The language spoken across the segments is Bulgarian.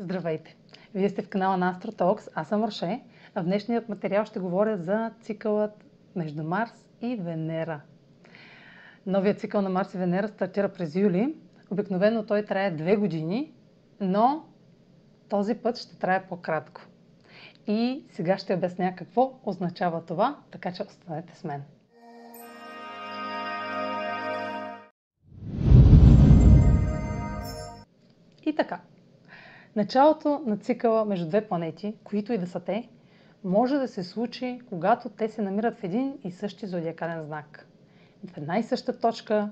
Здравейте! Вие сте в канала на AstroTalks, аз съм Роше, в днешният материал ще говоря за цикълът между Марс и Венера. Новият цикъл на Марс и Венера стартира през юли. Обикновено той трае две години, но този път ще трае по-кратко. И сега ще обясня какво означава това, така че останете с мен. И така, Началото на цикъла между две планети, които и да са те, може да се случи, когато те се намират в един и същи зодиакален знак. В една и съща точка,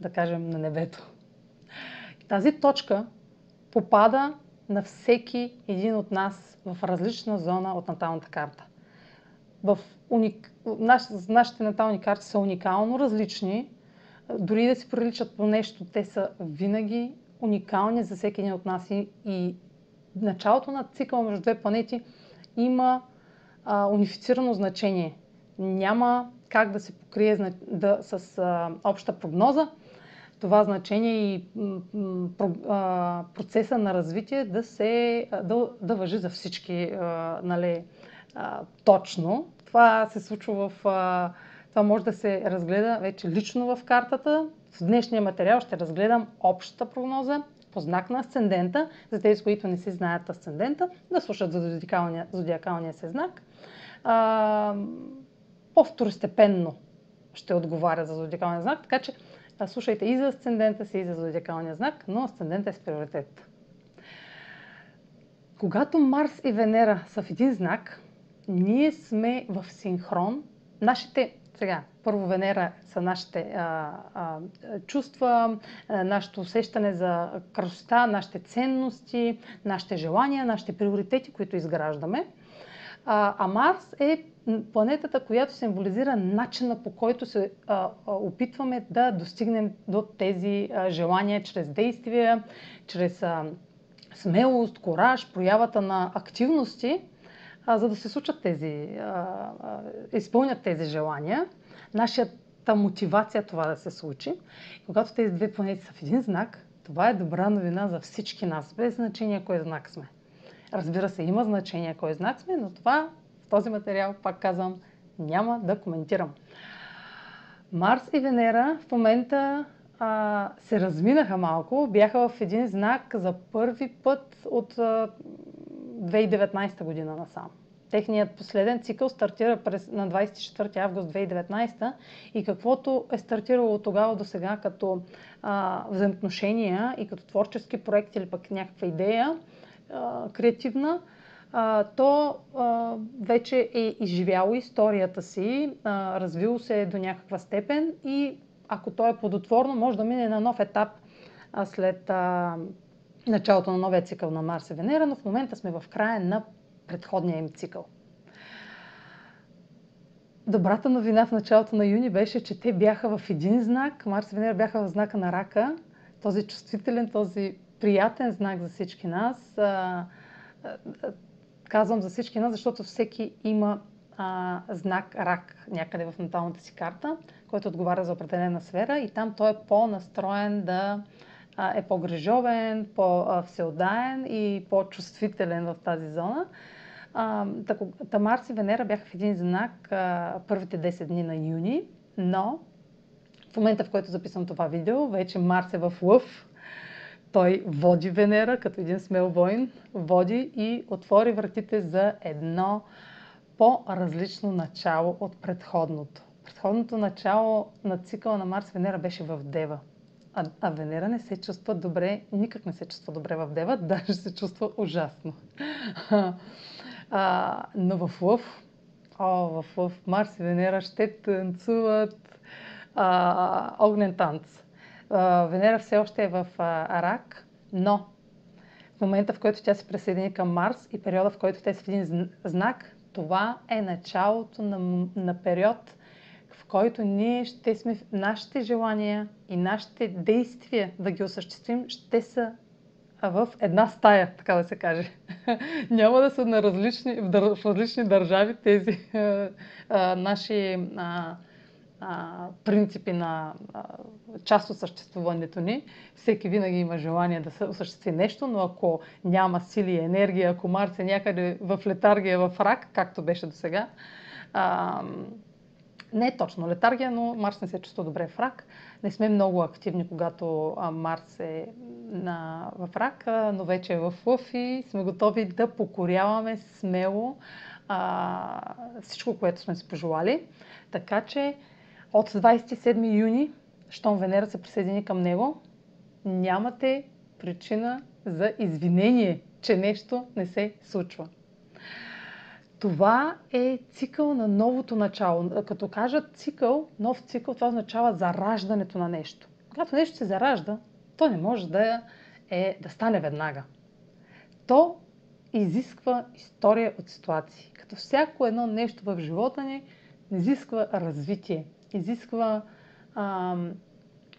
да кажем, на небето. Тази точка попада на всеки един от нас в различна зона от наталната карта. В уник... Наш... Нашите натални карти са уникално различни. Дори да си приличат по нещо, те са винаги уникални за всеки един от нас и, и началото на цикъла между две планети има а, унифицирано значение. Няма как да се покрие да, с а, обща прогноза това значение и а, процеса на развитие да, се, да, да въжи за всички а, нали, а, точно. Това се случва в. А, това може да се разгледа вече лично в картата, в днешния материал ще разгледам общата прогноза по знак на асцендента, за тези, които не си знаят асцендента, да слушат за зодиакалния, зодиакалния си знак. А, по-второстепенно ще отговаря за зодиакалния знак, така че слушайте и за асцендента си, и за зодиакалния знак, но асцендента е с приоритет. Когато Марс и Венера са в един знак, ние сме в синхрон. Нашите сега, първо Венера са нашите а, а, чувства, а, нашето усещане за красота, нашите ценности, нашите желания, нашите приоритети, които изграждаме. А, а Марс е планетата, която символизира начина по който се а, а, опитваме да достигнем до тези а, желания чрез действия, чрез а, смелост, кораж, проявата на активности, а, за да се случат тези, а, а, изпълнят тези желания. Нашата мотивация това да се случи. Когато тези две планети са в един знак, това е добра новина за всички нас, без значение кой знак сме. Разбира се, има значение кой знак сме, но това в този материал, пак казвам, няма да коментирам. Марс и Венера в момента а, се разминаха малко, бяха в един знак за първи път от а, 2019 година насам. Техният последен цикъл стартира през, на 24 август 2019 и каквото е стартирало тогава до сега като а, взаимоотношения и като творчески проект или пък някаква идея а, креативна, а, то а, вече е изживяло историята си, а, развило се до някаква степен и ако то е плодотворно, може да мине на нов етап а, след а, началото на новия цикъл на Марс и Венера, но в момента сме в края на предходния им цикъл. Добрата новина в началото на юни беше, че те бяха в един знак. Марс и Венера бяха в знака на рака. Този чувствителен, този приятен знак за всички нас. Казвам за всички нас, защото всеки има а, знак рак някъде в наталната си карта, който отговаря за определена сфера и там той е по-настроен да е по-грижовен, по-всеодаен и по-чувствителен в тази зона. Та Марс и Венера бяха в един знак първите 10 дни на юни, но в момента, в който записвам това видео, вече Марс е в Лъв. Той води Венера като един смел воин, води и отвори вратите за едно по-различно начало от предходното. Предходното начало на цикъла на Марс Венера беше в Дева. А, а Венера не се чувства добре, никак не се чувства добре в Дева, даже се чувства ужасно. А, но в Лъв, о, в Лъв, Марс и Венера ще танцуват а, огнен танц. А, Венера все още е в а, Рак, но в момента, в който тя се присъедини към Марс и периода, в който те са в един знак, това е началото на, на период, в който ние ще сме, нашите желания и нашите действия да ги осъществим, ще са в една стая, така да се каже. Няма да са на различни, в различни държави тези а, а, наши а, а, принципи на а, част от съществуването ни. Всеки винаги има желание да се осъществи нещо, но ако няма сили и енергия, ако Марс е някъде в летаргия, в рак, както беше до сега, не е точно летаргия, но Марс не се чувства добре в рак. Не сме много активни, когато Марс е на, в рак, но вече е в лъв и сме готови да покоряваме смело а, всичко, което сме си пожелали. Така че от 27 юни, щом Венера се присъедини към него, нямате причина за извинение, че нещо не се случва. Това е цикъл на новото начало. Като кажат цикъл, нов цикъл, това означава зараждането на нещо. Когато нещо се заражда, то не може да, е, да стане веднага. То изисква история от ситуации. Като всяко едно нещо в живота ни изисква развитие, изисква а,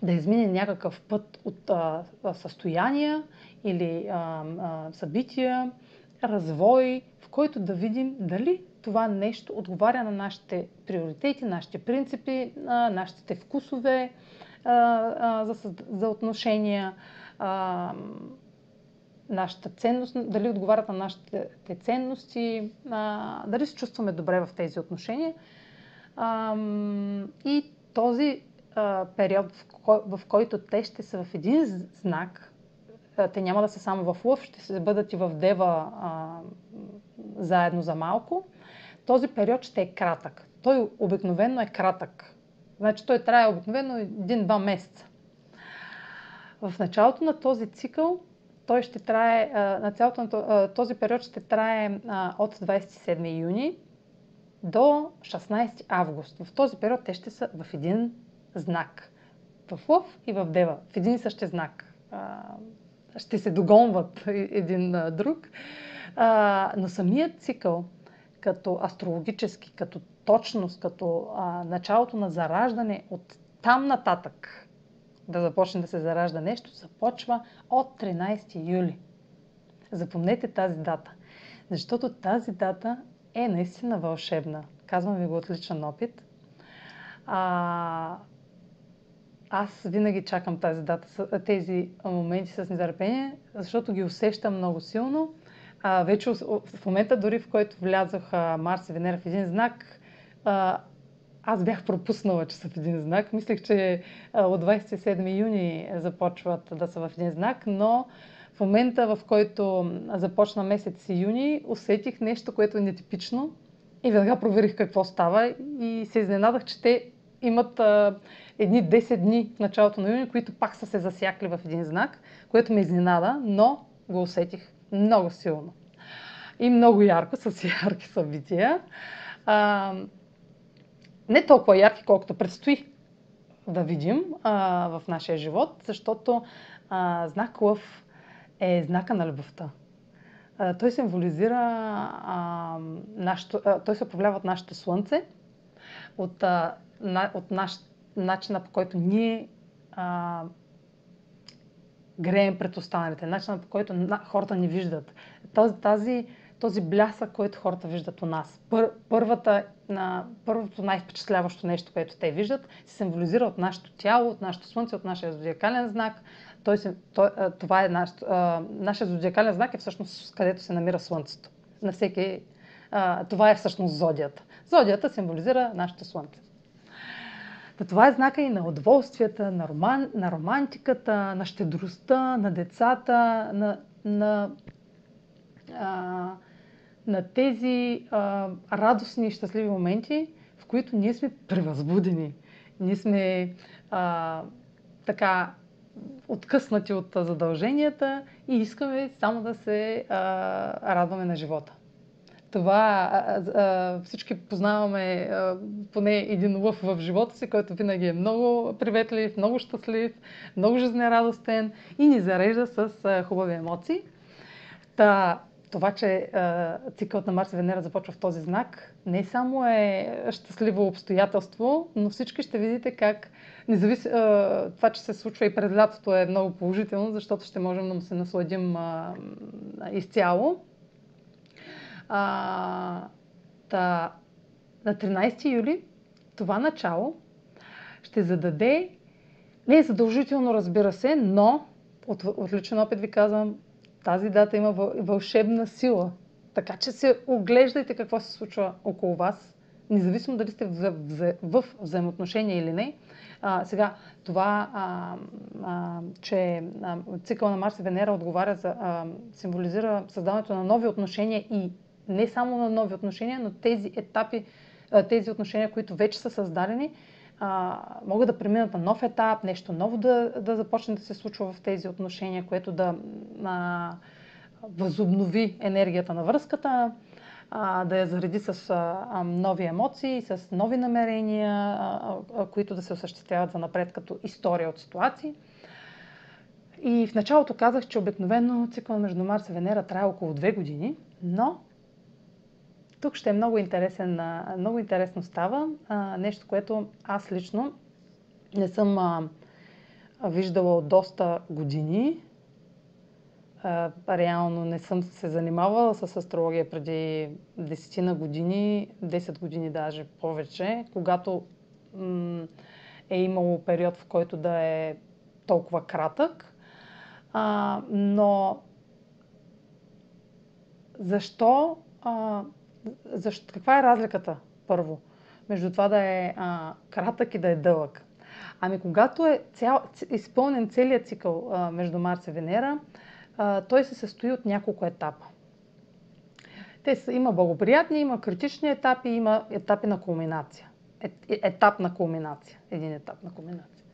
да измине някакъв път от а, състояния или а, а, събития, развой, в който да видим дали това нещо отговаря на нашите приоритети, нашите принципи, на нашите вкусове за, отношения, нашата ценност, дали отговарят на нашите ценности, дали се чувстваме добре в тези отношения. И този период, в който те ще са в един знак, те няма да са само в Лъв, ще се бъдат и в Дева а, заедно за малко. Този период ще е кратък. Той обикновено е кратък. Значи той трае обикновено един-два месеца. В началото на този цикъл той ще трае, на цялото на този период ще трае от 27 юни до 16 август. В този период те ще са в един знак. В Лъв и в Дева. В един и същи знак. Ще се догонват един друг. Но самият цикъл, като астрологически, като точност, като началото на зараждане от там нататък, да започне да се заражда нещо, започва от 13 юли. Запомнете тази дата, защото тази дата е наистина вълшебна. Казвам ви го от личен опит. А, аз винаги чакам тази дата, тези моменти с нетърпение, защото ги усещам много силно. А, вече в момента, дори в който влязох Марс и Венера в един знак, а, аз бях пропуснала, че са в един знак. Мислех, че от 27 юни започват да са в един знак, но в момента, в който започна месец юни, усетих нещо, което е нетипично и веднага проверих какво става и се изненадах, че те имат а, едни 10 дни в началото на юни, които пак са се засякли в един знак, което ме изненада, но го усетих много силно. И много ярко, с ярки събития. А, не толкова ярки, колкото предстои да видим а, в нашия живот, защото а, знак Лъв е знака на любовта. А, той символизира, а, нашото, а, той се управлява от нашето слънце, от, а, на, от наш, начина по който ние а, греем пред останалите, начина по който на, хората ни виждат. Тази, тази този блясък, който хората виждат у нас. Пър, първата, на, първото най-впечатляващо нещо, което те виждат, се символизира от нашето тяло, от нашето слънце, от нашия зодиакален знак. Той той, това е наш, а, нашия зодиакален знак е всъщност където се намира слънцето. На всеки, а, това е всъщност зодията. Зодията символизира нашето слънце. Та това е знака и на удоволствията, на, роман, на романтиката, на щедростта, на децата, на, на а, на тези а, радостни и щастливи моменти, в които ние сме превъзбудени. Ние сме а, така откъснати от задълженията и искаме само да се а, радваме на живота. Това а, а, всички познаваме а, поне един лъв в живота си, който винаги е много приветлив, много щастлив, много жизнерадостен и ни зарежда с а, хубави емоции. Та, това, че цикълът на Марс и Венера започва в този знак, не само е щастливо обстоятелство, но всички ще видите как независ... това, че се случва и през лятото е много положително, защото ще можем да му се насладим изцяло. А, та, на 13 юли това начало ще зададе, не е задължително, разбира се, но от, от личен опит ви казвам, тази дата има вълшебна сила. Така че се оглеждайте какво се случва около вас, независимо дали сте в, в, в взаимоотношения или не. А, сега, това, а, а, че цикъл на Марс и Венера отговаря за, а, символизира създаването на нови отношения и не само на нови отношения, но тези етапи, тези отношения, които вече са създадени, могат да преминат на нов етап, нещо ново да, да започне да се случва в тези отношения, което да а, възобнови енергията на връзката, а, да я зареди с а, нови емоции, с нови намерения, а, а, които да се осъществяват за напред като история от ситуации. И в началото казах, че обикновено цикъл между Марс и Венера трае около две години, но тук ще е много, интересен, много интересно става. Нещо, което аз лично не съм виждала от доста години. Реално не съм се занимавала с астрология преди десетина години, 10 години даже повече, когато е имало период, в който да е толкова кратък. Но защо а, защо, каква е разликата, първо, между това да е а, кратък и да е дълъг? Ами когато е цял, изпълнен целият цикъл а, между Марс и Венера, а, той се състои от няколко етапа. Те са, има благоприятни, има критични етапи, има етапи на кулминация. Е, етап на кулминация. Един етап на кулминация.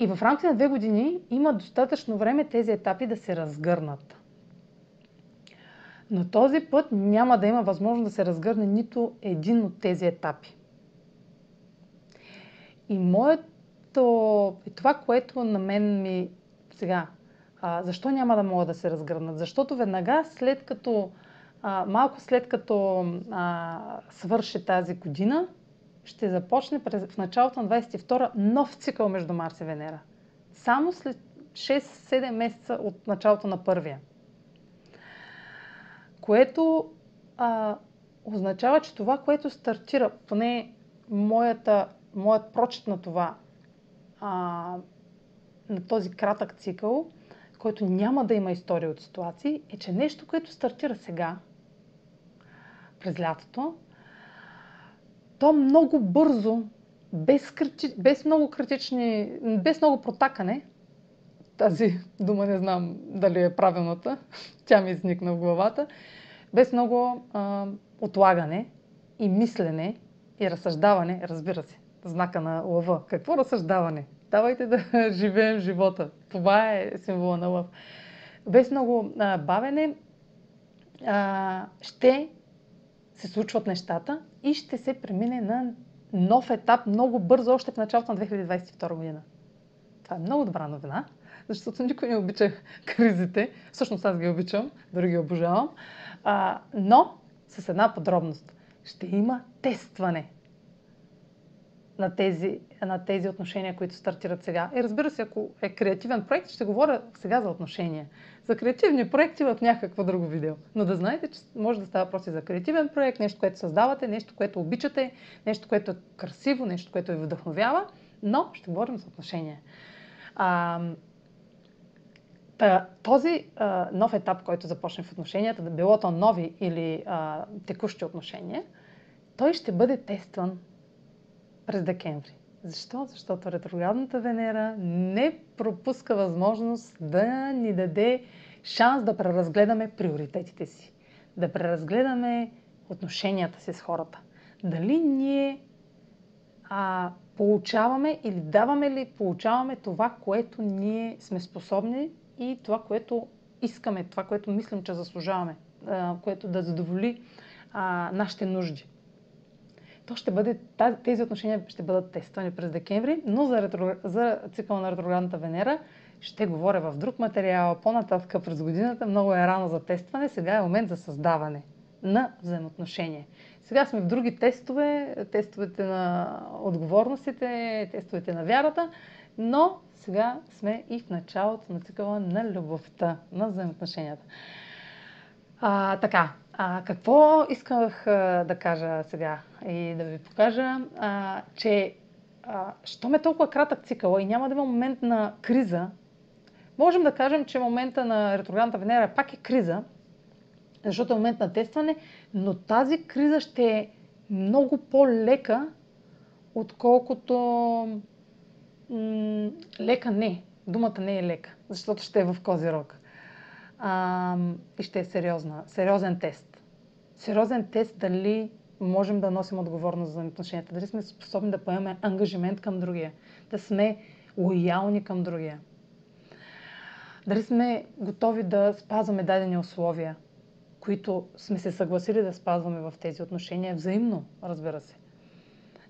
И в рамките на две години има достатъчно време тези етапи да се разгърнат. Но този път няма да има възможност да се разгърне нито един от тези етапи. И моето, и това, което на мен ми сега, а, защо няма да могат да се разгърнат? Защото веднага след като, а, малко след като а, свърши тази година, ще започне през, в началото на 22 нов цикъл между Марс и Венера. Само след 6-7 месеца от началото на първия което а, означава, че това, което стартира, поне моята, моят прочет на това, а, на този кратък цикъл, който няма да има история от ситуации, е, че нещо, което стартира сега, през лятото, то много бързо, без, крити, без много критични, без много протакане, тази дума не знам дали е правилната, тя ми изникна в главата, без много а, отлагане и мислене и разсъждаване, разбира се, знака на лъва. Какво разсъждаване? Давайте да живеем живота. Това е символа на лъв. Без много а, бавене а, ще се случват нещата и ще се премине на нов етап много бързо, още в началото на 2022 година. Това е много добра новина защото никой не обича кризите. Всъщност аз ги обичам, дори ги обожавам. А, но с една подробност. Ще има тестване на тези, на тези отношения, които стартират сега. И разбира се, ако е креативен проект, ще говоря сега за отношения. За креативни проекти в някакво друго видео. Но да знаете, че може да става въпрос и за креативен проект, нещо, което създавате, нещо, което обичате, нещо, което е красиво, нещо, което ви вдъхновява, но ще говорим за отношения. А, Та, този а, нов етап, който започне в отношенията, да било то нови или а, текущи отношения, той ще бъде тестван през декември. Защо? Защото ретроградната Венера не пропуска възможност да ни даде шанс да преразгледаме приоритетите си, да преразгледаме отношенията си с хората. Дали ние а, получаваме или даваме ли получаваме това, което ние сме способни и това, което искаме, това, което мислим, че заслужаваме, което да задоволи нашите нужди. То ще бъде, тези отношения ще бъдат тествани през декември, но за, ретро, за цикъл на ретроградната Венера ще говоря в друг материал, по-нататък през годината. Много е рано за тестване, сега е момент за създаване на взаимоотношения. Сега сме в други тестове, тестовете на отговорностите, тестовете на вярата, но сега сме и в началото на цикъла на любовта, на взаимоотношенията. А, така, а, какво исках а, да кажа сега и да ви покажа, а, че а, щом е толкова кратък цикъл и няма да има момент на криза, можем да кажем, че момента на ретроградната Венера пак е криза, защото е момент на тестване, но тази криза ще е много по-лека, отколкото лека не. Думата не е лека, защото ще е в Козирог. А, и ще е сериозна, сериозен тест. Сериозен тест дали можем да носим отговорност за отношенията, дали сме способни да поемем ангажимент към другия, да сме лоялни към другия. Дали сме готови да спазваме дадени условия, които сме се съгласили да спазваме в тези отношения, взаимно, разбира се.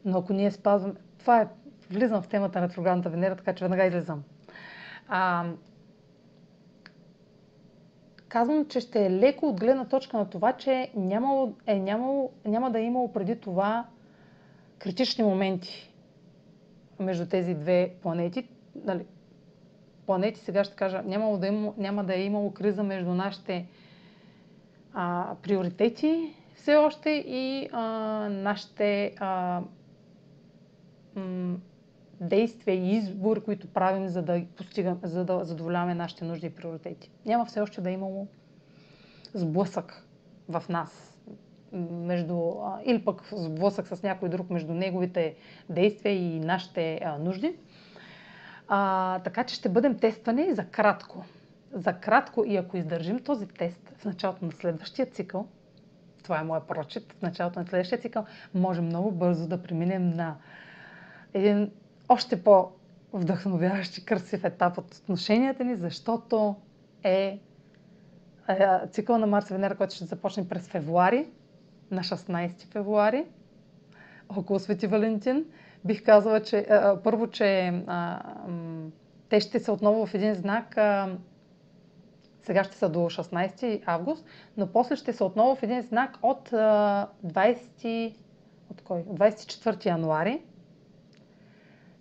Но ако ние спазваме... Това е... Влизам в темата на ретроградната Венера, така че веднага излизам. А, казвам, че ще е леко от гледна точка на това, че нямало, е, нямало, няма да е имало преди това критични моменти между тези две планети. Нали, планети, сега ще кажа, нямало да има, няма да е имало криза между нашите а, приоритети все още и а, нашите а, м- действия и избор, които правим, за да постигам, за да задоволяваме нашите нужди и приоритети. Няма все още да е имало сблъсък в нас. Между, или пък сблъсък с някой друг между неговите действия и нашите а, нужди. А, така че ще бъдем тествани за кратко. За кратко и ако издържим този тест в началото на следващия цикъл, това е моят прочит, в началото на следващия цикъл, може много бързо да преминем на един още по-вдъхновяващ и красив етап от отношенията ни, защото е, е цикъл на Марс и Венера, който ще започне през февруари, на 16 февруари, около Свети Валентин. Бих казала, че а, първо, че а, те ще са отново в един знак, а, сега ще са до 16 август, но после ще са отново в един знак от а, 20, от кой? 24 януари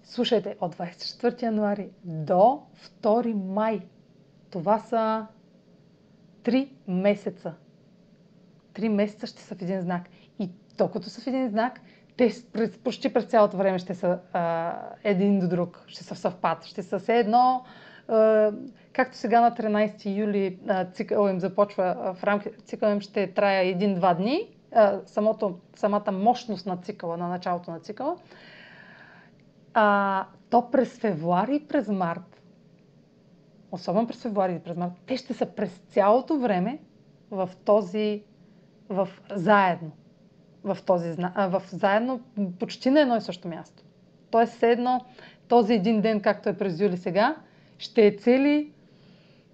Слушайте, от 24 януари до 2 май. Това са 3 месеца. 3 месеца ще са в един знак. И докато са в един знак, те почти през цялото време ще са а, един до друг, ще са в съвпад, ще са все едно, а, както сега на 13 юли а, цикъл им започва, а, в рамки, цикъл им ще трая един-два дни, а, самото, самата мощност на цикъла, на началото на цикъла, а, то през февруари и през март, особено през февруари и през март, те ще са през цялото време в този, в заедно. В този, в заедно почти на едно и също място. Тоест, все едно, този един ден, както е през юли сега, ще е цели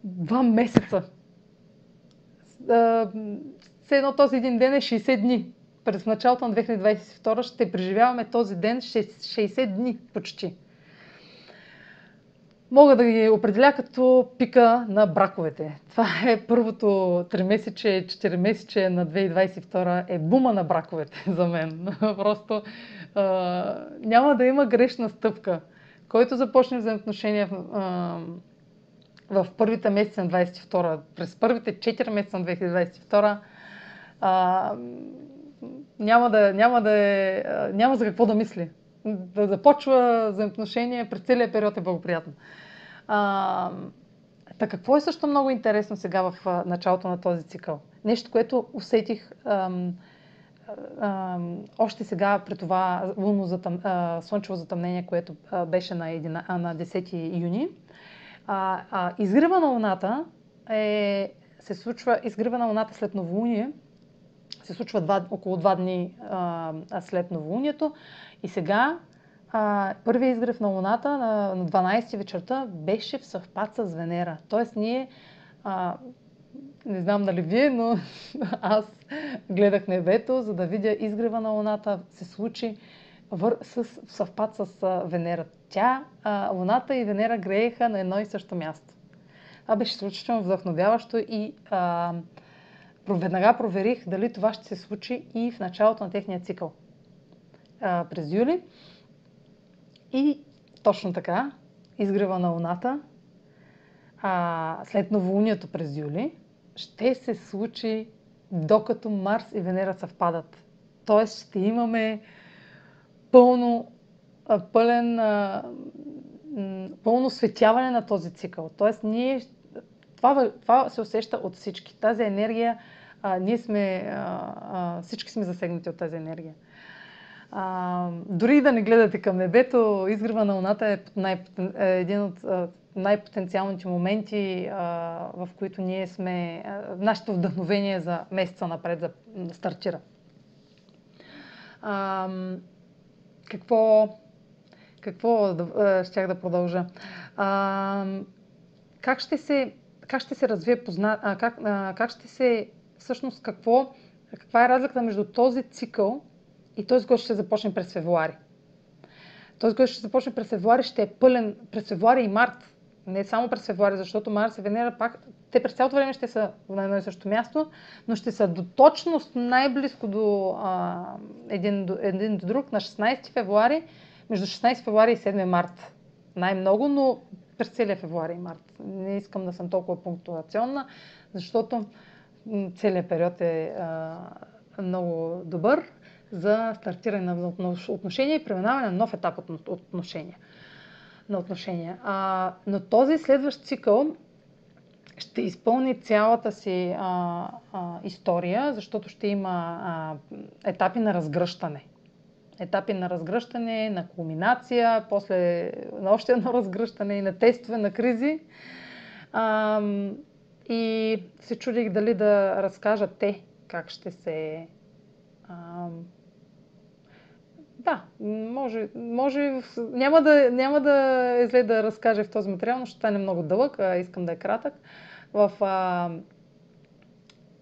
два месеца. Все едно този един ден е 60 дни през началото на 2022 ще преживяваме този ден 60 дни почти. Мога да ги определя като пика на браковете. Това е първото 3 месече, 4 месече на 2022 е бума на браковете за мен. Просто а, няма да има грешна стъпка. Който започне взаимоотношения а, в първите месеци на 2022, през първите 4 месеца на 2022, а, няма, да, няма, да е, няма за какво да мисли. Да започва взаимоотношение през целия период е благоприятно. А, така, какво е също много интересно сега в началото на този цикъл? Нещо, което усетих ам, ам, още сега при това лунно затъм, а, слънчево затъмнение, което а, беше на, 11, а, на 10 юни. А, а, изгрева на Луната е, се случва изгрева на Луната след новолуние, се случва два, около два дни а, след новолунието. И сега а, първият изгрев на Луната на, на 12 вечерта беше в съвпад с Венера. Тоест ние, а, не знам дали вие, но аз гледах небето, за да видя изгрева на Луната се случи вър, с, в съвпад с а, Венера. Тя, а, Луната и Венера грееха на едно и също място. Това беше изключително вдъхновяващо и а, веднага проверих дали това ще се случи и в началото на техния цикъл а, през юли. И точно така, изгрева на Луната, а, след новолунието през юли, ще се случи докато Марс и Венера съвпадат. Тоест ще имаме пълно пълен, пълно светяване на този цикъл. Тоест, ние, това, това се усеща от всички. Тази енергия, а, ние сме, а, а, всички сме засегнати от тази енергия. А, дори да не гледате към небето, изгрева на Луната е, най- е един от най-потенциалните моменти, а, в които ние сме, а, нашето вдъхновение за месеца напред за, да стартира. А, какво, какво да, щях да продължа? А, как ще се, как ще се развие позна... А, как, а, как ще се, всъщност, какво, каква е разликата между този цикъл и този, който ще започне през февруари? Този, който ще започне през февруари, ще е пълен през февруари и март. Не само през февруари, защото Марс и Венера пак, те през цялото време ще са на едно и също място, но ще са до точност най-близко до, а, един, до един до друг на 16 февруари, между 16 февруари и 7 март. Най-много, но през целия февруари и март. Не искам да съм толкова пунктуационна, защото целият период е а, много добър за стартиране на отношения и преминаване на нов етап от отношения на отношения. А, но този следващ цикъл ще изпълни цялата си а, а, история, защото ще има а, етапи на разгръщане. Етапи на разгръщане, на кулминация, после на още едно разгръщане и на тестове на кризи. А, и се чудих дали да разкажат те как ще се а, да, може, може няма, да, няма да е зле да разкаже в този материал, но ще стане много дълъг, а искам да е кратък. В, а,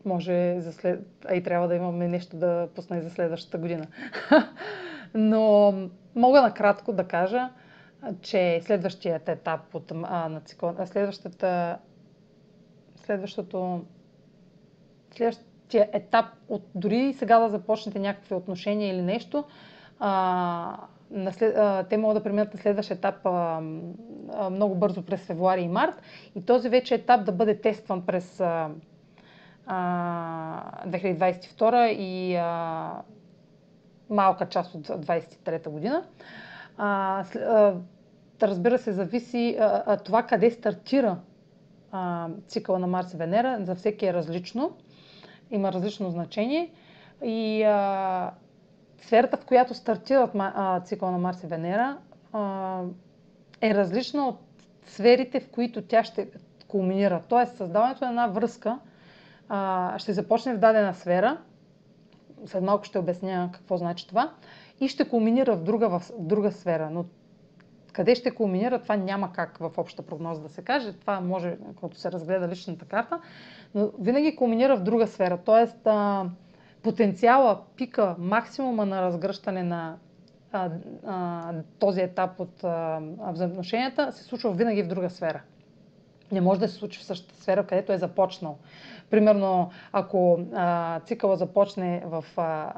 може за след... А и трябва да имаме нещо да пусне за следващата година. но мога накратко да кажа, че следващият етап от, а, на цикл... следващата следващото следващия етап от дори сега да започнете някакви отношения или нещо, а, наслед, а, те могат да преминат на следващ етап а, а, много бързо през февруари и март и този вече етап да бъде тестван през а, а, 2022 и а, малка част от 2023 година. А, а, разбира се, зависи а, а, това къде стартира а, цикъла на Марс и Венера. За всеки е различно. Има различно значение. И а, сферата, в която стартират цикъл на Марс и Венера, е различна от сферите, в които тя ще кулминира. Тоест, създаването на една връзка ще започне в дадена сфера, след малко ще обясня какво значи това, и ще кулминира в друга, в друга сфера. Но къде ще кулминира, това няма как в обща прогноза да се каже. Това може, когато се разгледа личната карта, но винаги кулминира в друга сфера. Тоест, а, потенциала, пика, максимума на разгръщане на а, а, този етап от а, взаимоотношенията се случва винаги в друга сфера. Не може да се случи в същата сфера, където е започнал. Примерно, ако а, цикъла започне в а,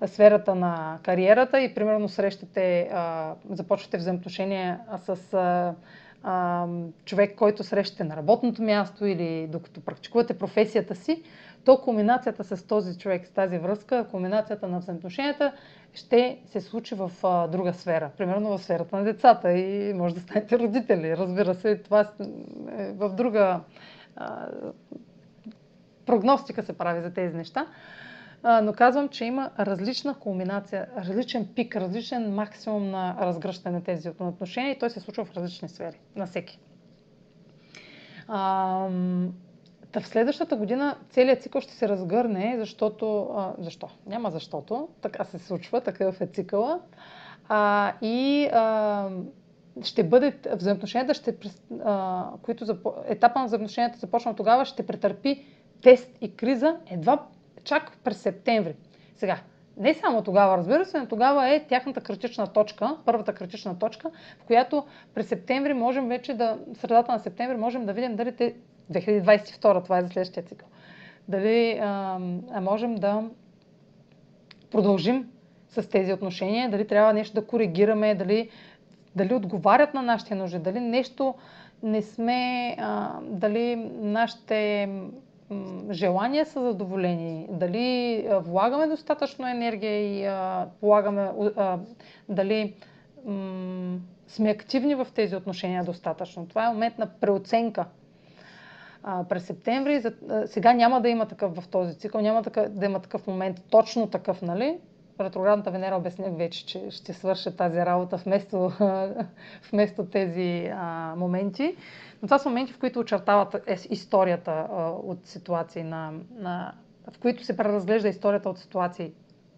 а, сферата на кариерата и примерно срещате, а, започвате взаимоотношения с а, а, човек, който срещате на работното място или докато практикувате професията си, то кулминацията с този човек, с тази връзка, кулминацията на взаимоотношенията ще се случи в а, друга сфера. Примерно в сферата на децата и може да станете родители. Разбира се, това е в друга а, прогностика се прави за тези неща. А, но казвам, че има различна кулминация, различен пик, различен максимум на разгръщане на тези отношения и той се случва в различни сфери, на всеки. А, Та в следващата година целият цикъл ще се разгърне, защото... А, защо? Няма защото. Така се случва, такъв е цикъла. А, и а, ще бъде... Взаимоотношенията ще... А, които запо... Етапа на взаимоотношенията започна тогава, ще претърпи тест и криза едва чак през септември. Сега, не само тогава, разбира се, но тогава е тяхната критична точка, първата критична точка, в която през септември можем вече да, средата на септември можем да видим дали те 2022, това е за следващия цикъл. Дали а, можем да продължим с тези отношения, дали трябва нещо да коригираме, дали, дали отговарят на нашите нужди, дали нещо не сме, а, дали нашите желания са задоволени, дали влагаме достатъчно енергия и а, полагаме, а, дали м- сме активни в тези отношения достатъчно. Това е момент на преоценка. А, през септември, за, а, сега няма да има такъв в този цикъл, няма така, да има такъв момент, точно такъв, нали? Ретроградната Венера обяснях вече, че ще свърша тази работа вместо, вместо тези а, моменти. Но това са моменти, в които очертават е, историята а, от ситуации, на, на, в които се преразглежда историята от ситуации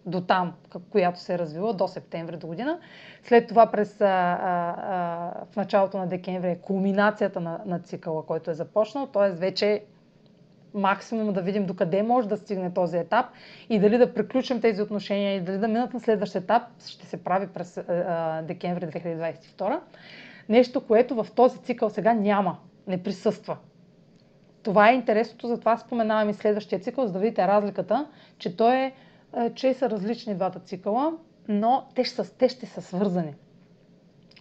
до там, която се е развила до септември до година. След това през а, а, в началото на декември е кулминацията на, на цикъла, който е започнал, т.е. вече максимум да видим докъде може да стигне този етап и дали да приключим тези отношения и дали да минат на следващ етап, ще се прави през а, декември 2022. Нещо, което в този цикъл сега няма, не присъства. Това е интересното, затова споменавам и следващия цикъл, за да видите разликата, че той е, че са различни двата цикъла, но те ще, те ще са свързани.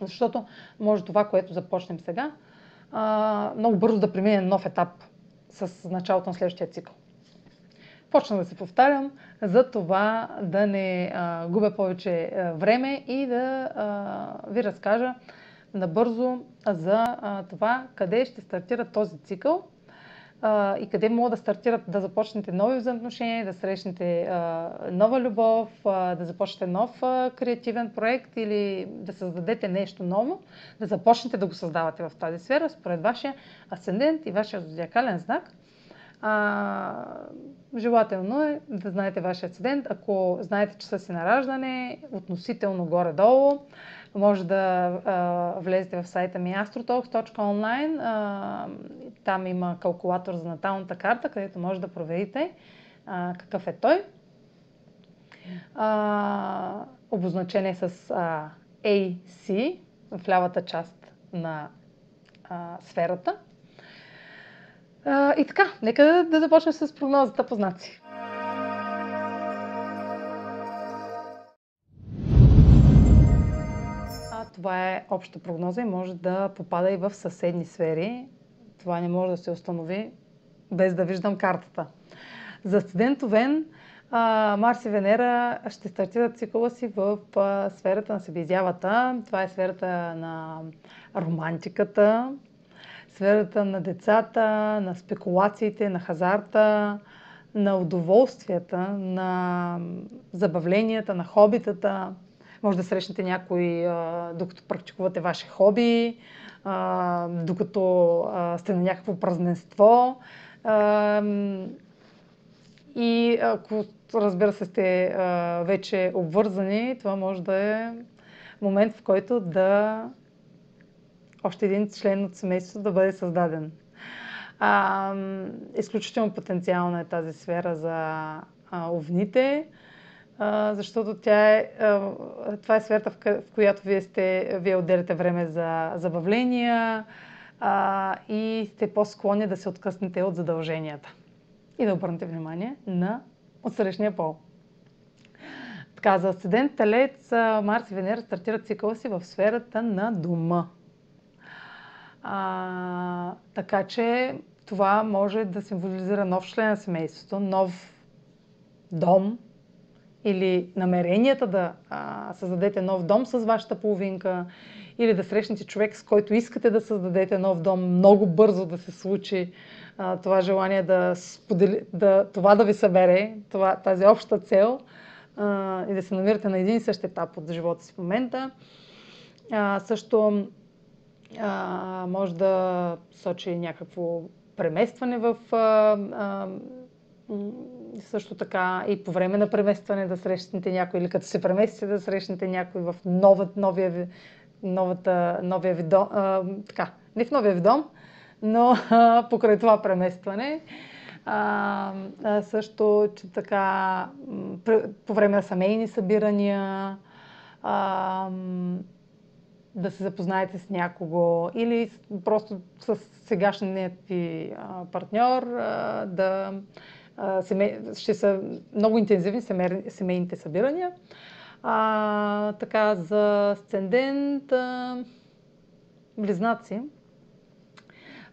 Защото може това, което започнем сега, много бързо да премине нов етап с началото на следващия цикъл. Почна да се повтарям, за това да не губя повече време и да ви разкажа набързо за това къде ще стартира този цикъл а, и къде могат да стартират да започнете нови взаимоотношения, да срещнете а, нова любов, а, да започнете нов а, креативен проект или да създадете нещо ново, да започнете да го създавате в тази сфера според вашия асцендент и вашия зодиакален знак. А, желателно е да знаете вашия асцендент. Ако знаете часа си на раждане, относително горе-долу, може да а, влезете в сайта ми astrotalks.online. А, там има калкулатор за наталната карта, където може да проверите а, какъв е той. А, обозначение с а, AC в лявата част на а, сферата. А, и така, нека да, да започнем с прогнозата по това е обща прогноза и може да попада и в съседни сфери. Това не може да се установи без да виждам картата. За студент Овен, Марс и Венера ще стартират цикъла си в сферата на себеизявата. Това е сферата на романтиката, сферата на децата, на спекулациите, на хазарта, на удоволствията, на забавленията, на хобитата, може да срещнете някой, докато практикувате ваше хоби, докато сте на някакво празненство. И ако, разбира се, сте вече обвързани, това може да е момент, в който да още един член от семейството да бъде създаден. А, изключително потенциална е тази сфера за а, овните защото тя е, това е сферата, в, която вие, сте, вие отделяте време за забавления а, и сте по-склонни да се откъснете от задълженията и да обърнете внимание на отсрещния пол. Така, за асцендент Телец, Марс и Венера стартират цикъла си в сферата на дома. А, така че това може да символизира нов член на семейството, нов дом, или намеренията да а, създадете нов дом с вашата половинка, или да срещнете човек, с който искате да създадете нов дом, много бързо да се случи а, това желание да, сподели, да това да ви събере, това, тази обща цел а, и да се намирате на един и същ етап от живота си в момента. А, също а, може да сочи някакво преместване в а, а, също така и по време на преместване да срещнете някой или като се преместите да срещнете някой в нова, новия, новата, новия ви дом, а, така, не в новия ви дом, но а, покрай това преместване. А, а, също, че така, по време на семейни събирания, а, да се запознаете с някого или просто с сегашният ви партньор, да семей, ще са много интензивни семей, семейните събирания. А, така, за асцендент, а, близнаци,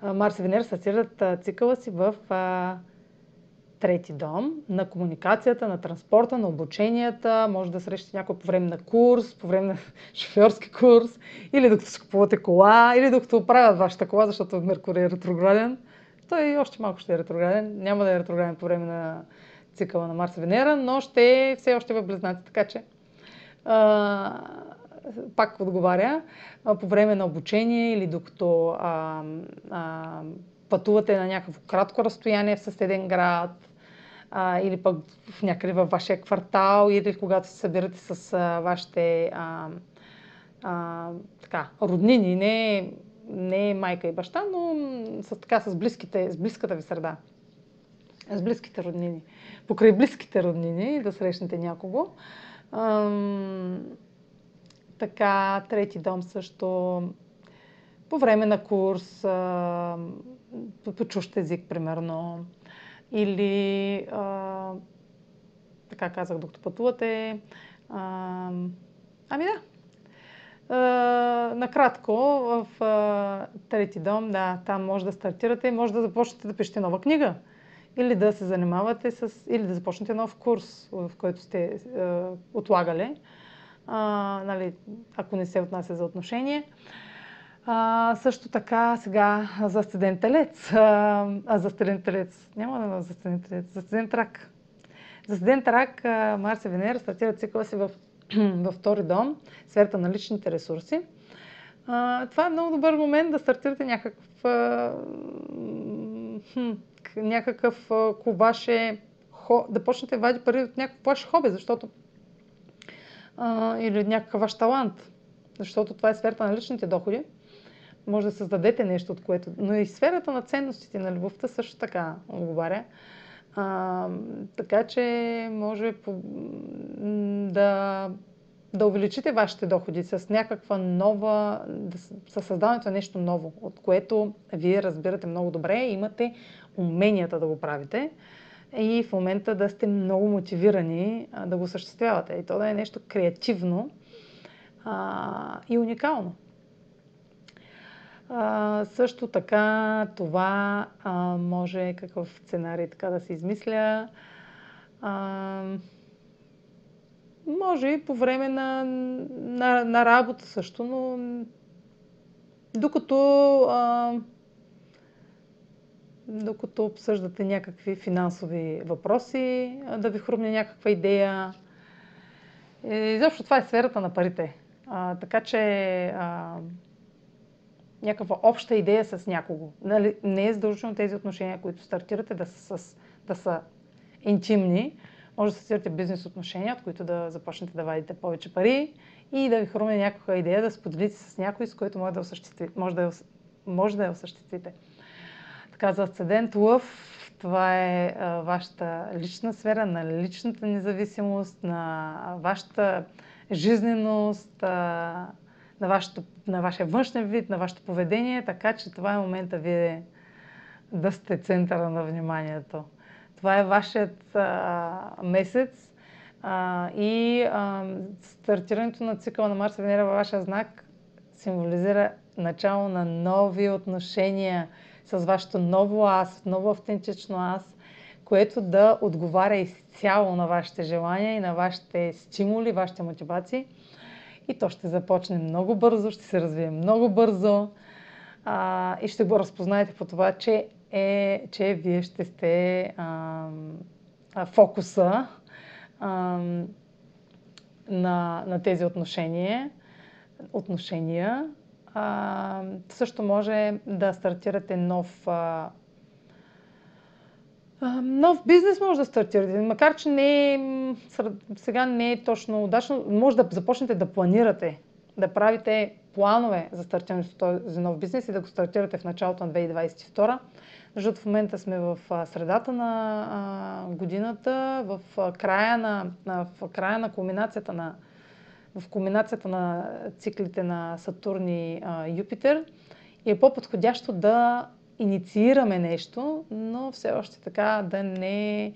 а, Марс и Венера стартират цикъла си в а, трети дом, на комуникацията, на транспорта, на обученията, може да срещате някой по време на курс, по време на шофьорски курс, или докато си купувате кола, или докато оправят вашата кола, защото Меркурий е ретрограден. Той още малко ще е ретрограден. Няма да е ретрограден по време на цикъла на Марс и Венера, но ще е все още в Близнаци. Така че а, пак отговаря по време на обучение или докато а, а, пътувате на някакво кратко разстояние в съседен град а, или пък в някъде във вашия квартал или когато се събирате с а, вашите а, а, така, роднини, не, не майка и баща, но с, така, с, близките, с близката ви среда, с близките роднини. Покрай близките роднини да срещнете някого. Ам, така, трети дом също по време на курс, а, по чущ език, примерно, или, а, така казах, докато пътувате. А, ами да. Накратко, в а, трети дом, да, там може да стартирате, може да започнете да пишете нова книга. Или да се занимавате с, или да започнете нов курс, в който сте а, отлагали, а, нали, ако не се отнася за отношение. А, също така сега за студент телец. А, а за студент. Няма да за студент. За студент рак. За студент рак Марс и Венера стартират цикъла си в, във втори дом, сферата на личните ресурси. А, това е много добър момент да стартирате някакъв, а, хм, някакъв ако ваше, хо, да почнете вади пари от някакво ваше хоби, защото а, или от някакъв ваш талант, защото това е сферата на личните доходи може да създадете нещо, от което... Но и сферата на ценностите на любовта също така отговаря. А, така че може по, да, да увеличите вашите доходи с някаква нова, със създаването на нещо ново, от което вие разбирате много добре и имате уменията да го правите и в момента да сте много мотивирани да го осъществявате. И то да е нещо креативно а, и уникално. А, също така това а, може какъв сценарий така да се измисля. А, може и по време на, на, на работа също, но докато, а, докато обсъждате някакви финансови въпроси, да ви хрумне някаква идея. И, защото това е сферата на парите. А, така че а, някаква обща идея с някого. Нали, не е задължително тези отношения, които стартирате, да са, с, да са интимни. Може да стартирате бизнес отношения, от които да започнете да вадите повече пари и да ви хрумне някаква идея да споделите с някой, с който може да, осъществи, може да, може да я осъществите. Така, за асцендент Лъв, това е а, вашата лична сфера на личната независимост, на вашата жизненост, а, на, вашето, на вашия външен вид, на вашето поведение, така че това е момента вие да сте центъра на вниманието. Това е вашият а, месец а, и а, стартирането на цикъла на Марс и Венера във вашия знак символизира начало на нови отношения с вашето ново аз, ново автентично аз, което да отговаря изцяло на вашите желания и на вашите стимули, вашите мотивации – и то ще започне много бързо, ще се развие много бързо а, и ще го разпознаете по това, че, е, че вие ще сте а, а, фокуса а, на, на тези отношения. отношения. А, също може да стартирате нов а, Нов бизнес може да стартирате, макар че не е, сега не е точно удачно. Може да започнете да планирате, да правите планове за стартирането този нов бизнес и да го стартирате в началото на 2022. Защото в момента сме в средата на годината, в края на, в края на кулминацията на, в кулминацията на циклите на Сатурн и Юпитер и е по-подходящо да инициираме нещо, но все още така да не,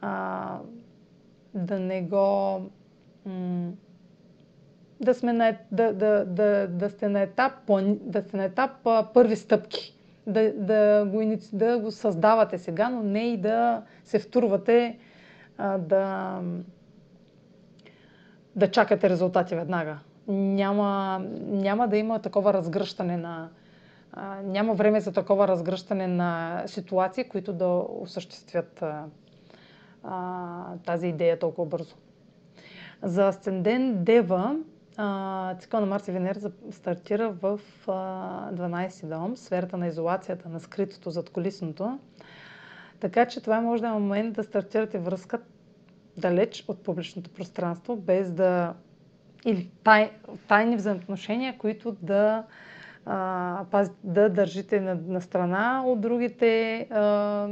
а, да не го. М- да, сме на, да, да, да, да сте на етап, да сте на етап а, първи стъпки. да, да, го, да го създавате сега, но не и да се втурвате а, да, да чакате резултати веднага. Няма, няма да има такова разгръщане на. Няма време за такова разгръщане на ситуации, които да осъществят тази идея толкова бързо. За Асцендент Дева, цикъл на Марс и Венера стартира в 12 дом, сферата на изолацията, на скритото, зад колисното. Така че това може да е момент да стартирате връзка далеч от публичното пространство, без да. или тай, тайни взаимоотношения, които да, а, да държите на, на страна от другите, а,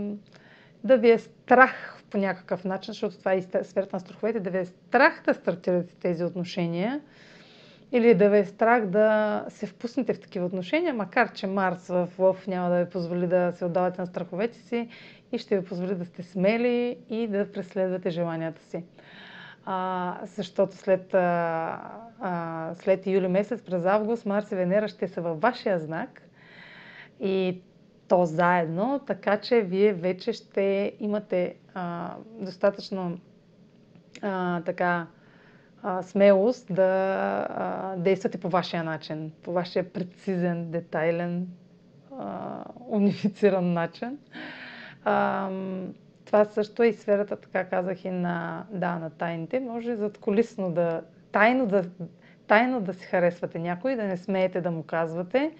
да ви е страх по някакъв начин, защото това е сферата на страховете, да ви е страх да стартирате тези отношения или да ви е страх да се впуснете в такива отношения, макар че Марс в Лъв няма да ви позволи да се отдавате на страховете си и ще ви позволи да сте смели и да преследвате желанията си. А, защото след, а, а, след юли месец, през август, Марс и Венера ще са във вашия знак и то заедно, така че вие вече ще имате а, достатъчно а, така а, смелост да а, действате по вашия начин, по вашия прецизен, детайлен, а, унифициран начин. А, това също е и сферата, така казах и на, да, на тайните. Може зад колисно да, тайно да, тайно да си харесвате някой, да не смеете да му казвате.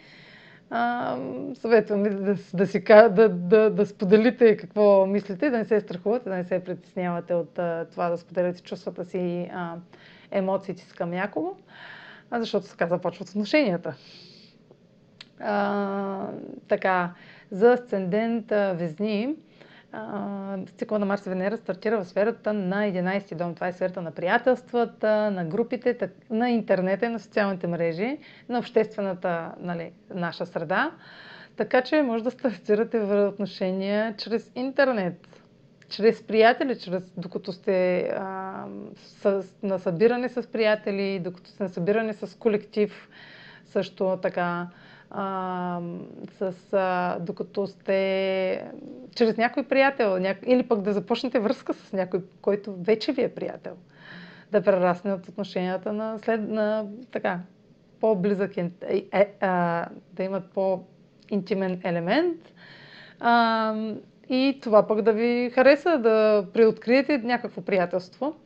А, съветвам ви да, да, си, да, да, да споделите какво мислите, да не се страхувате, да не се притеснявате от а, това да споделите чувствата си и емоциите си към някого, а защото така започват отношенията. А, така, за асцендент Везни, цикъл на Марс и Венера стартира в сферата на 11 дом. Това е сферата на приятелствата, на групите, на интернета и на социалните мрежи, на обществената нали, наша среда. Така че може да стартирате в отношения чрез интернет, чрез приятели, чрез, докато сте а, с, на събиране с приятели, докато сте на събиране с колектив, също така с, а, докато сте чрез някой приятел, ня... или пък да започнете връзка с някой, който вече ви е приятел. Да прерасне от отношенията на, след, на така, по-близък, е, е, а, да имат по-интимен елемент. А, и това пък да ви хареса, да преоткриете някакво приятелство.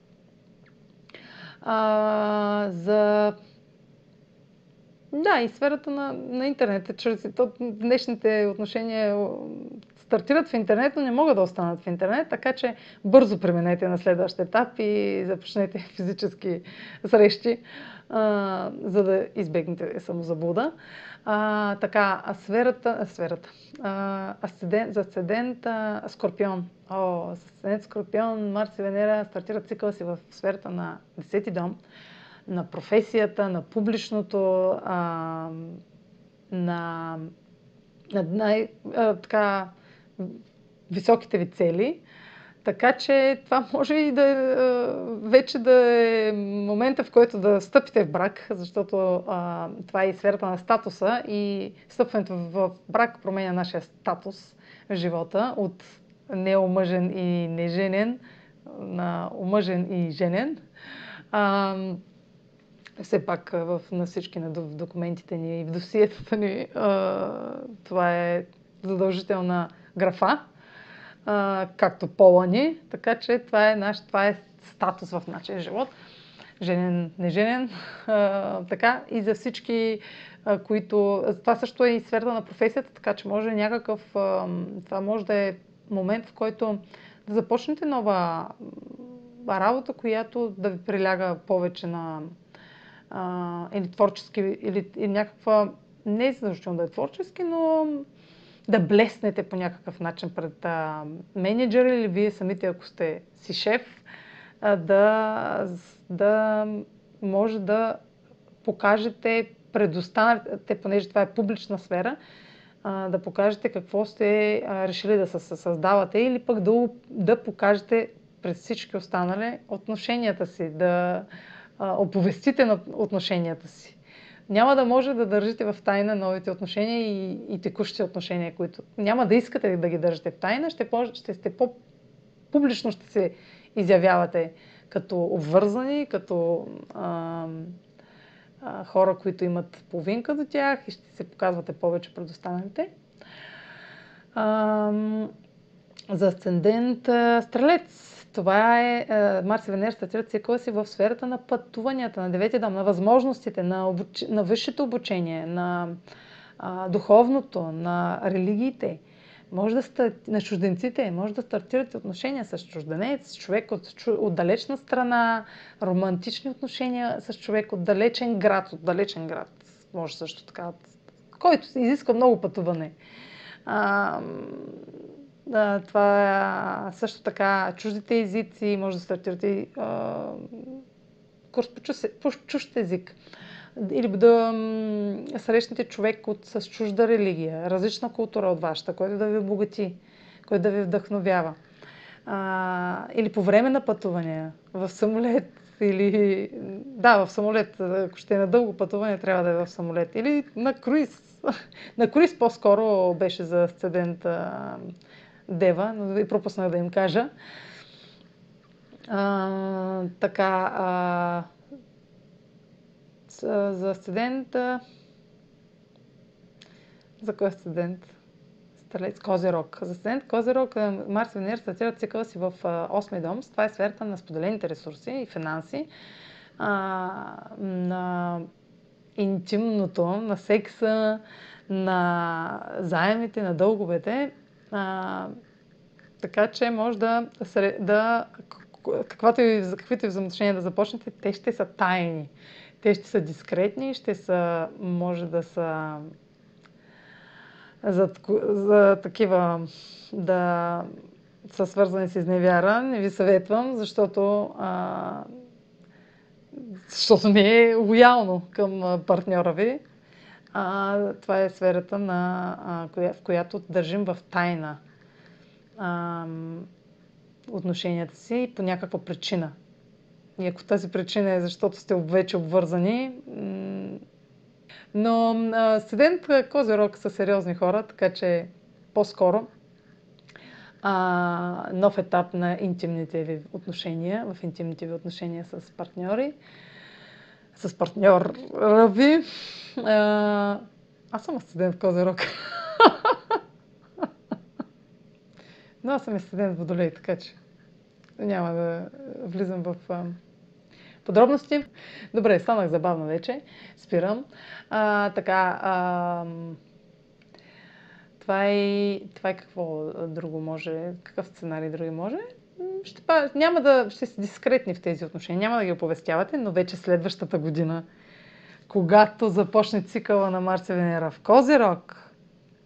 А, за да, и сферата на, на интернет. Чрез то, днешните отношения стартират в интернет, но не могат да останат в интернет, така че бързо преминете на следващ етап и започнете физически срещи, а, за да избегнете самозаблуда. А, така, а сферата, а сферата, а, асцендент, за асцендент а, Скорпион. О, асцендент Скорпион, Марс и Венера стартират цикъла си в сферата на 10 дом на професията, на публичното, а, на, на най, а, така, високите ви цели. Така че това може и да вече да е момента, в който да стъпите в брак, защото а, това е и сферата на статуса и стъпването в брак променя нашия статус в живота от неомъжен и неженен на омъжен и женен. А, все пак в, на всички на документите ни и в досиетата ни а, това е задължителна графа, а, както пола ни, така че това е, наш, това е статус в нашия живот. Женен, неженен, а, така и за всички, а, които... Това също е и сферата на професията, така че може някакъв... А, това може да е момент, в който да започнете нова работа, която да ви приляга повече на или творчески, или, или някаква, не е задължително да е творчески, но да блеснете по някакъв начин пред а, менеджер или вие самите, ако сте си шеф, а, да, да може да покажете, предоставяте, понеже това е публична сфера, а, да покажете какво сте а, решили да се създавате или пък да, да покажете пред всички останали отношенията си, да, оповестите на отношенията си. няма да може да държите в тайна новите отношения и, и текущите отношения, които няма да искате да ги държите в тайна, ще, по, ще сте по-публично ще се изявявате като обвързани, като а, а, хора, които имат половинка до тях и ще се показвате повече пред останалите. А, за асцендент Стрелец. Това е Марс и Венера стартират цикъла си в сферата на пътуванията, на девети дом, на възможностите, на, обуч... на висшето обучение, на а, духовното, на религиите. Може да стар... на чужденците, може да стартирате отношения с чужденец, с човек от, от далечна страна, романтични отношения с човек от далечен град, от далечен град. Може също така, който изисква много пътуване. А, да, това също така чуждите езици, може да стартирате а, курс по, чуж, по чужд език. Или да м- срещнете човек от, с чужда религия, различна култура от вашата, който да ви обогати, който да ви вдъхновява. А, или по време на пътувания, в самолет, или... Да, в самолет. Ако ще е на дълго пътуване, трябва да е в самолет. Или на круиз. на круиз по-скоро беше за асцендент Дева, но ви пропуснах да им кажа. А, така, а, за асцендент... За кой асцендент? Стрелец, Козирог. За асцендент Козирог, Марс и Венера стартират цикъла си в 8 дом. Това е сферата на споделените ресурси и финанси, а, на интимното, на секса, на заемите, на дълговете. А, така че може да, да каквато и, каквито и взаимоотношения да започнете, те ще са тайни. Те ще са дискретни, ще са, може да са за, за такива да са свързани с изневяра. Не ви съветвам, защото, а, защото не е лоялно към партньора ви. А, това е сферата, на, а, коя, в която държим в тайна а, отношенията си по някаква причина. И ако тази причина е защото сте вече обвързани, но студент Козирог са сериозни хора, така че по-скоро а, нов етап на интимните ви отношения, в интимните ви отношения с партньори, с партньора ви. Аз съм студент Козирог. Но аз съм и студент водолей, така че няма да влизам в подробности. Добре, станах забавно вече. Спирам. А, така, а, това е, това е какво друго може, какъв сценарий други може. Ще, няма да, ще сте дискретни в тези отношения, няма да ги оповестявате, но вече следващата година, когато започне цикъла на Марс и Венера в Козирог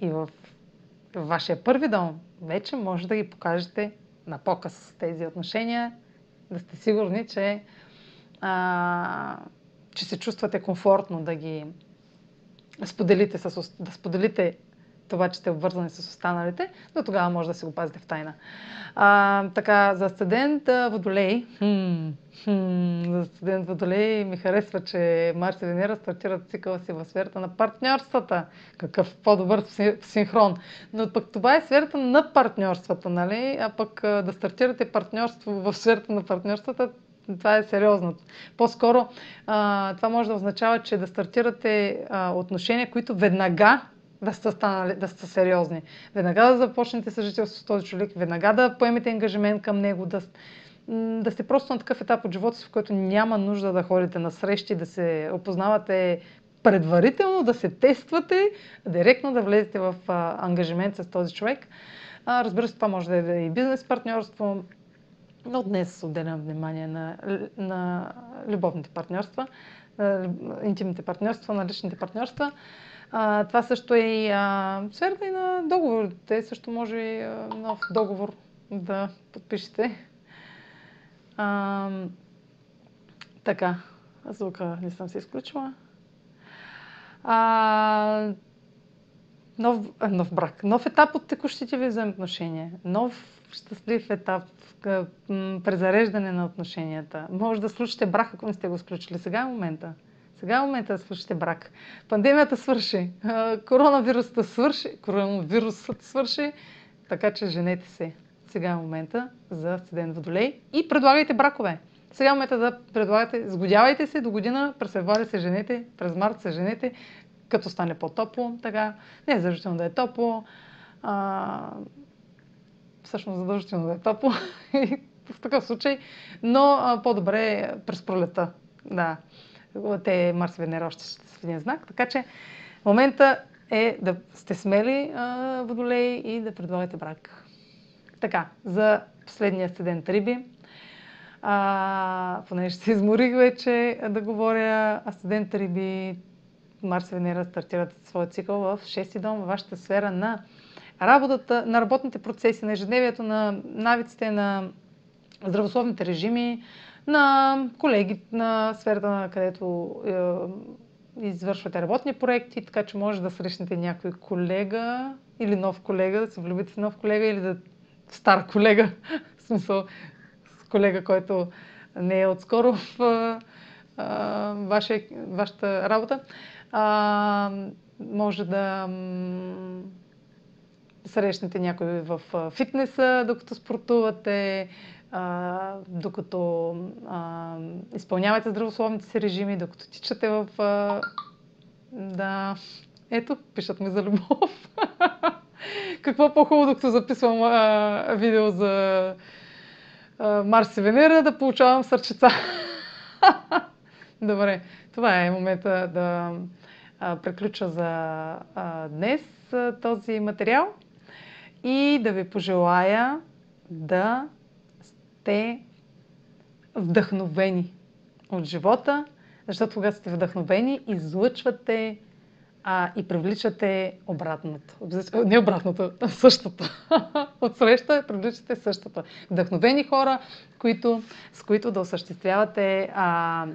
и в вашия първи дом, вече може да ги покажете на показ тези отношения, да сте сигурни, че, а, че се чувствате комфортно да ги споделите, с, да споделите това, че сте обвързани с останалите, но тогава може да се го пазите в тайна. А, така, за студент Водолей, хм, хм, за студент Водолей ми харесва, че Марс и Венера стартират цикъла си в сферата на партньорствата. Какъв по-добър синхрон. Но пък това е сферата на партньорствата, нали? А пък да стартирате партньорство в сферата на партньорствата, това е сериозно. По-скоро а, това може да означава, че да стартирате а, отношения, които веднага да сте, станали, да сте сериозни. Веднага да започнете съжителство с този човек, веднага да поемете ангажимент към него, да, да сте просто на такъв етап от живота си, в който няма нужда да ходите на срещи, да се опознавате предварително, да се тествате, директно да влезете в а, ангажимент с този човек. А, разбира се, това може да е и бизнес партньорство, но днес отделям внимание на, на любовните партньорства, на интимните партньорства, на личните партньорства. А, това също е и а, сферата и на договор. Те също може и а, нов договор да подпишете. А, така, звука не съм се изключила. А, нов, нов брак. Нов етап от текущите ви взаимоотношения. Нов щастлив етап, презареждане на отношенията. Може да случите брак, ако не сте го сключили. Сега е момента. Сега е момента да свършите брак. Пандемията свърши. Коронавирусът свърши. Коронавирусът свърши. Така че женете се. Сега е момента за седен водолей и предлагайте бракове. Сега е момента да предлагате, сгодявайте се до година, през февруари се женете, през март се женете, като стане по-топло, така. Не е задължително да е топло. А, всъщност задължително да е топло в такъв случай, но а, по-добре през пролета. Да. Те Марс и Венера още ще са в един знак, така че момента е да сте смели а, водолей и да предлагате брак. Така, за последния студент Риби. А, понеже се изморих вече да говоря, а студент Риби, Марс и Венера стартират своя цикъл в 6 дом, в вашата сфера на работата, на работните процеси, на ежедневието, на навиците, на здравословните режими, на колеги на сферата, на където е, извършвате работни проекти, така че може да срещнете някой колега или нов колега, да се влюбите в нов колега или да стар колега, в смисъл с колега, който не е отскоро в а, ваша, вашата работа. А, може да срещнете някой в фитнеса, докато спортувате, докато а, изпълнявате здравословните си режими, докато тичате в... А, да, ето, пишат ми за любов. Какво по-хубаво, докато записвам а, видео за а, Марс и Венера, да получавам сърчица. Добре, това е момента да а, приключа за а, днес а, този материал и да ви пожелая да сте вдъхновени от живота, защото когато сте вдъхновени, излъчвате а, и привличате обратното. Не обратното, а същото. От среща привличате същото. Вдъхновени хора, които, с които да осъществявате а,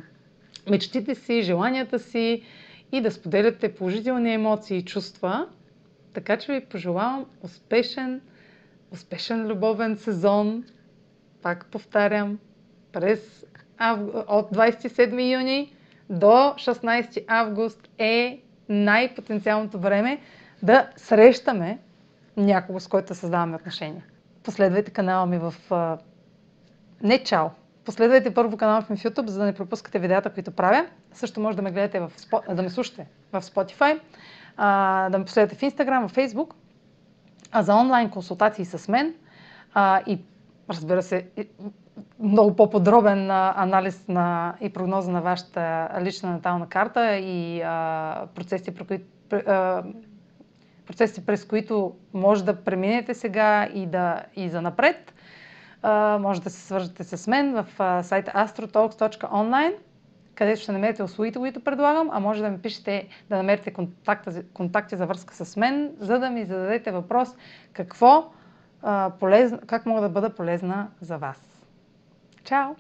мечтите си, желанията си и да споделяте положителни емоции и чувства. Така че ви пожелавам успешен, успешен любовен сезон. Пак повтарям, през от 27 юни до 16 август е най-потенциалното време да срещаме някого, с който създаваме отношения. Последвайте канала ми в... Не чао! Последвайте първо канала ми в YouTube, за да не пропускате видеята, които правя. Също може да ме гледате в... да ме слушате в Spotify, да ме последвате в Instagram, в Facebook. А за онлайн консултации с мен и разбира се, много по-подробен анализ на, и прогноза на вашата лична натална карта и а, процеси, при които, процеси, през които може да преминете сега и, да, и за напред. Може да се свържете с мен в а, сайта astrotalks.online, където ще намерите услугите, които предлагам, а може да ми пишете да намерите контакти за връзка с мен, за да ми зададете въпрос какво полезна, как мога да бъда полезна за вас. Чао!